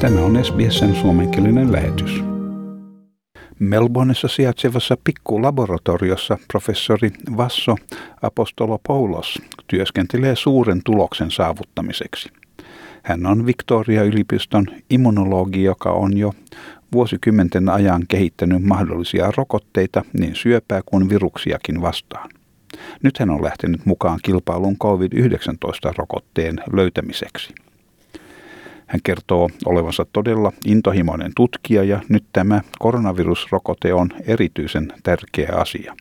Tämä on SBSn suomenkielinen lähetys. Melbourneissa sijaitsevassa pikkulaboratoriossa professori Vasso Apostolopoulos työskentelee suuren tuloksen saavuttamiseksi. Hän on Victoria-yliopiston immunologi, joka on jo vuosikymmenten ajan kehittänyt mahdollisia rokotteita niin syöpää kuin viruksiakin vastaan. Nyt hän on lähtenyt mukaan kilpailuun COVID-19-rokotteen löytämiseksi. Hän kertoo olevansa todella intohimoinen tutkija ja nyt tämä koronavirusrokote on erityisen tärkeä asia.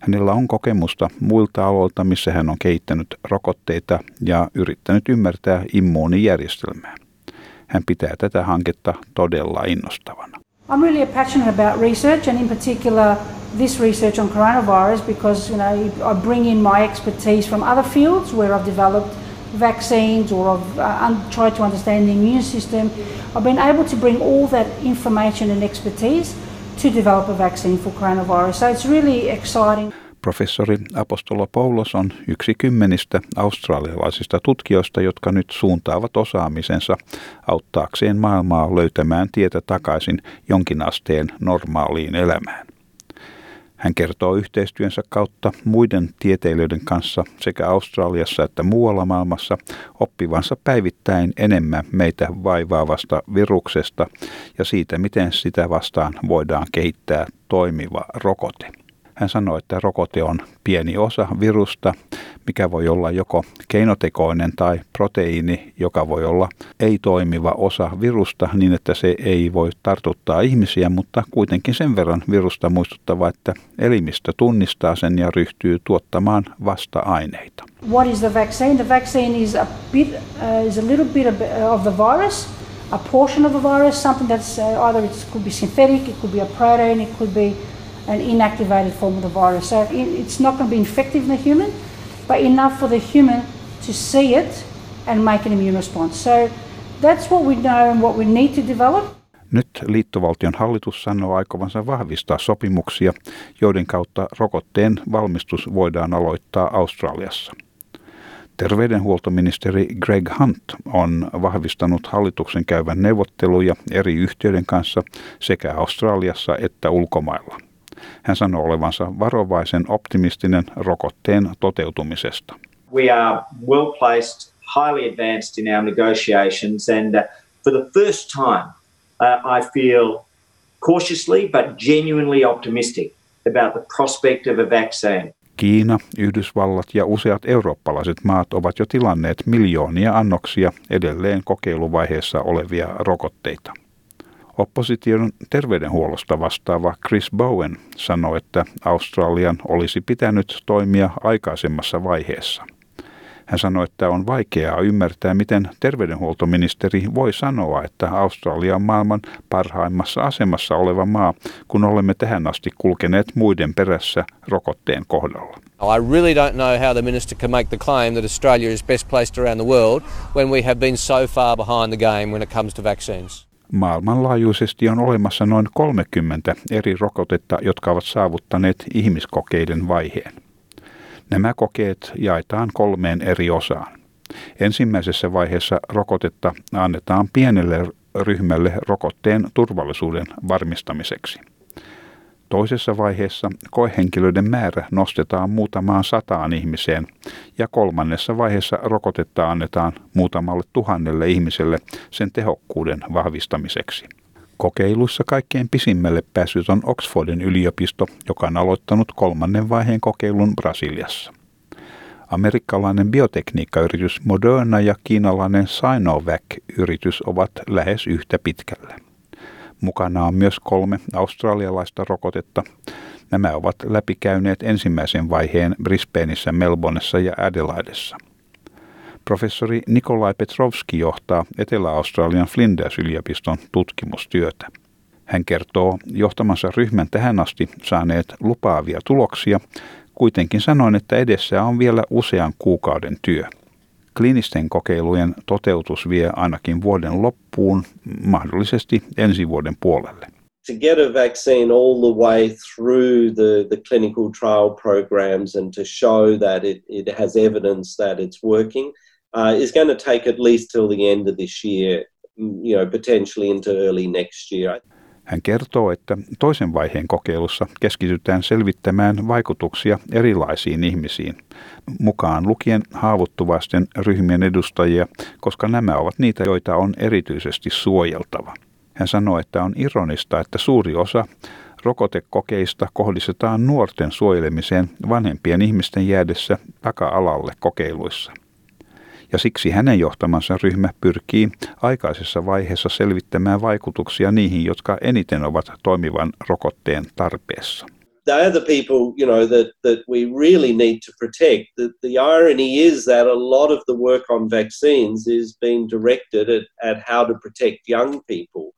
Hänellä on kokemusta muilta aloilta, missä hän on kehittänyt rokotteita ja yrittänyt ymmärtää immuunijärjestelmää. Hän pitää tätä hanketta todella innostavana. I'm really passionate about research and in particular this research on coronavirus because you know I bring in my expertise from other fields where I've developed vaccines or I've uh, tried to understand the immune system. I've been able to bring all that information and expertise to develop a vaccine for coronavirus. So it's really exciting. Professori Apostolo Paulos on yksi kymmenistä australialaisista tutkijoista, jotka nyt suuntaavat osaamisensa auttaakseen maailmaa löytämään tietä takaisin jonkin asteen normaaliin elämään. Hän kertoo yhteistyönsä kautta muiden tieteilijöiden kanssa sekä Australiassa että muualla maailmassa oppivansa päivittäin enemmän meitä vaivaavasta viruksesta ja siitä, miten sitä vastaan voidaan kehittää toimiva rokote. Hän sanoi, että rokote on pieni osa virusta, mikä voi olla joko keinotekoinen tai proteiini, joka voi olla ei-toimiva osa virusta niin, että se ei voi tartuttaa ihmisiä, mutta kuitenkin sen verran virusta muistuttava, että elimistö tunnistaa sen ja ryhtyy tuottamaan vasta-aineita. What is the vaccine? The vaccine is a bit, uh, is a little bit of the virus, a portion of the virus, something that's uh, either it could be synthetic, it could be a protein, it could be an inactivated form of the virus. So it's not going to be infective in the human, but enough for the human to see it and make an immune response. So that's what we know and what we need to develop. Nyt liittovaltion hallitus sanoo aikovansa vahvistaa sopimuksia, joiden kautta rokotteen valmistus voidaan aloittaa Australiassa. Terveydenhuoltoministeri Greg Hunt on vahvistanut hallituksen käyvän neuvotteluja eri yhtiöiden kanssa sekä Australiassa että ulkomailla. Hän sanoo olevansa varovaisen optimistinen rokotteen toteutumisesta. We are well placed, highly advanced in our negotiations and uh, for the first time uh, I feel cautiously but genuinely optimistic about the prospect of a vaccine. Kiina, Yhdysvallat ja useat eurooppalaiset maat ovat jo tilanneet miljoonia annoksia edelleen kokeiluvaiheessa olevia rokotteita. Opposition terveydenhuollosta vastaava Chris Bowen sanoi, että Australian olisi pitänyt toimia aikaisemmassa vaiheessa. Hän sanoi, että on vaikeaa ymmärtää, miten terveydenhuoltoministeri voi sanoa, että Australia on maailman parhaimmassa asemassa oleva maa, kun olemme tähän asti kulkeneet muiden perässä rokotteen kohdalla. I really don't know how the minister can make the claim that Australia is best placed around the world when we have been so far behind the game when it comes to vaccines. Maailmanlaajuisesti on olemassa noin 30 eri rokotetta, jotka ovat saavuttaneet ihmiskokeiden vaiheen. Nämä kokeet jaetaan kolmeen eri osaan. Ensimmäisessä vaiheessa rokotetta annetaan pienelle ryhmälle rokotteen turvallisuuden varmistamiseksi. Toisessa vaiheessa koehenkilöiden määrä nostetaan muutamaan sataan ihmiseen ja kolmannessa vaiheessa rokotetta annetaan muutamalle tuhannelle ihmiselle sen tehokkuuden vahvistamiseksi. Kokeiluissa kaikkein pisimmälle päässyt on Oxfordin yliopisto, joka on aloittanut kolmannen vaiheen kokeilun Brasiliassa. Amerikkalainen biotekniikkayritys Moderna ja kiinalainen Sinovac-yritys ovat lähes yhtä pitkällä. Mukana on myös kolme australialaista rokotetta. Nämä ovat läpikäyneet ensimmäisen vaiheen Brisbaneissa, Melbourneissa ja Adelaidessa. Professori Nikolai Petrovski johtaa Etelä-Australian Flinders-yliopiston tutkimustyötä. Hän kertoo johtamansa ryhmän tähän asti saaneet lupaavia tuloksia, kuitenkin sanoen, että edessä on vielä usean kuukauden työ. Kliinisten kokeilujen toteutus vie ainakin vuoden loppuun, mahdollisesti ensi vuoden puolelle. To get a vaccine all the way through the, the clinical trial programs and to show that it, it has evidence that it's working uh, is going to take at least till the end of this year. you know, potentially into early next year. Hän kertoo, että toisen vaiheen kokeilussa keskitytään selvittämään vaikutuksia erilaisiin ihmisiin, mukaan lukien haavoittuvaisten ryhmien edustajia, koska nämä ovat niitä, joita on erityisesti suojeltava. Hän sanoi, että on ironista, että suuri osa rokotekokeista kohdistetaan nuorten suojelemiseen vanhempien ihmisten jäädessä taka-alalle kokeiluissa – ja siksi hänen johtamansa ryhmä pyrkii aikaisessa vaiheessa selvittämään vaikutuksia niihin, jotka eniten ovat toimivan rokotteen tarpeessa. they are the people you know that that we really need to protect. The, the irony is that a lot of the work on vaccines is being directed at, at how to protect young people,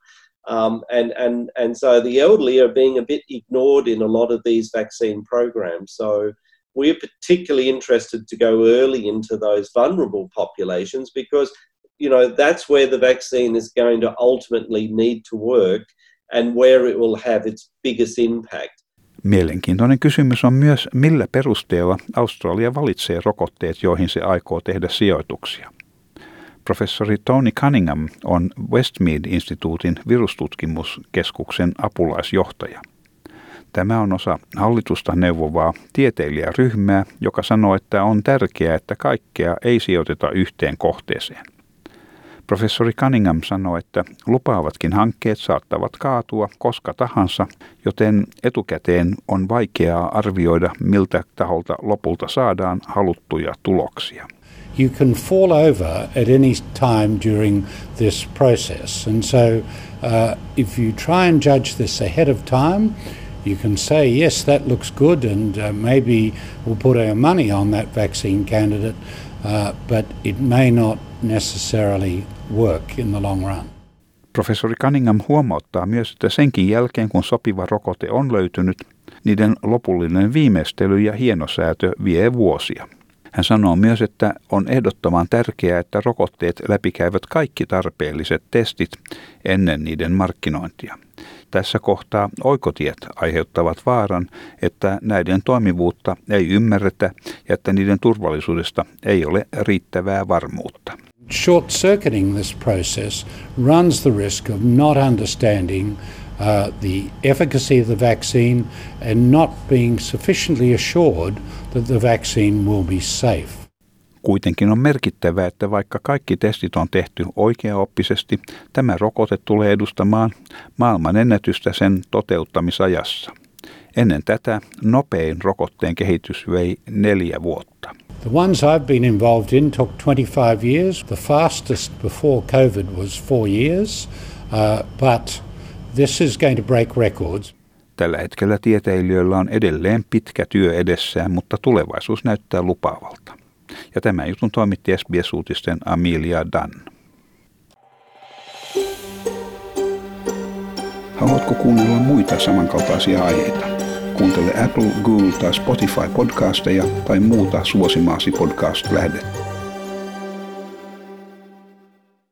um, and and and so the elderly are being a bit ignored in a lot of these vaccine programs. So we're particularly interested to go early into those vulnerable populations because you know that's where the vaccine is going to ultimately need to work and where it will have its biggest impact. Mielenkiintoinen kysymys on myös, millä perusteella Australia valitsee rokotteet, joihin se aikoo tehdä sijoituksia. Professori Tony Cunningham on Westmead-instituutin virustutkimuskeskuksen apulaisjohtaja. Tämä on osa hallitusta neuvovaa tieteilijäryhmää, joka sanoo, että on tärkeää, että kaikkea ei sijoiteta yhteen kohteeseen. Professori Cunningham sanoi, että lupaavatkin hankkeet saattavat kaatua koska tahansa, joten etukäteen on vaikeaa arvioida, miltä taholta lopulta saadaan haluttuja tuloksia. You can fall over at any time during this process. And so uh, if you try and judge this ahead of time, you can say, yes, that looks good, and uh, maybe we'll put our money on that vaccine candidate, uh, but it may not necessarily work in the long run. Professori Cunningham huomauttaa myös, että senkin jälkeen kun sopiva rokote on löytynyt, niiden lopullinen viimeistely ja hienosäätö vie vuosia. Hän sanoo myös, että on ehdottoman tärkeää, että rokotteet läpikäyvät kaikki tarpeelliset testit ennen niiden markkinointia. Tässä kohtaa oikotiet aiheuttavat vaaran, että näiden toimivuutta ei ymmärretä ja että niiden turvallisuudesta ei ole riittävää varmuutta. Short circuiting this process runs the risk of not understanding uh, the efficacy of the vaccine and not being sufficiently assured that the vaccine will be safe. Kuitenkin on merkittävää, että vaikka kaikki testit on tehty oikeaoppisesti, tämä rokote tulee edustamaan maailman ennätystä sen toteuttamisajassa. Ennen tätä nopein rokotteen kehitys vei neljä vuotta. The ones I've been involved in took 25 years. The fastest before COVID was four years, uh, but this is going to break records. Tällä hetkellä tieteilijöillä on edelleen pitkä työ edessään, mutta tulevaisuus näyttää lupaavalta. Ja tämän jutun toimitti SBS-uutisten Amelia Dunn. Haluatko kuunnella muita samankaltaisia aiheita? Kuuntele Apple, Google tai Spotify podcasteja tai muuta suosimaasi podcast-lähdettä.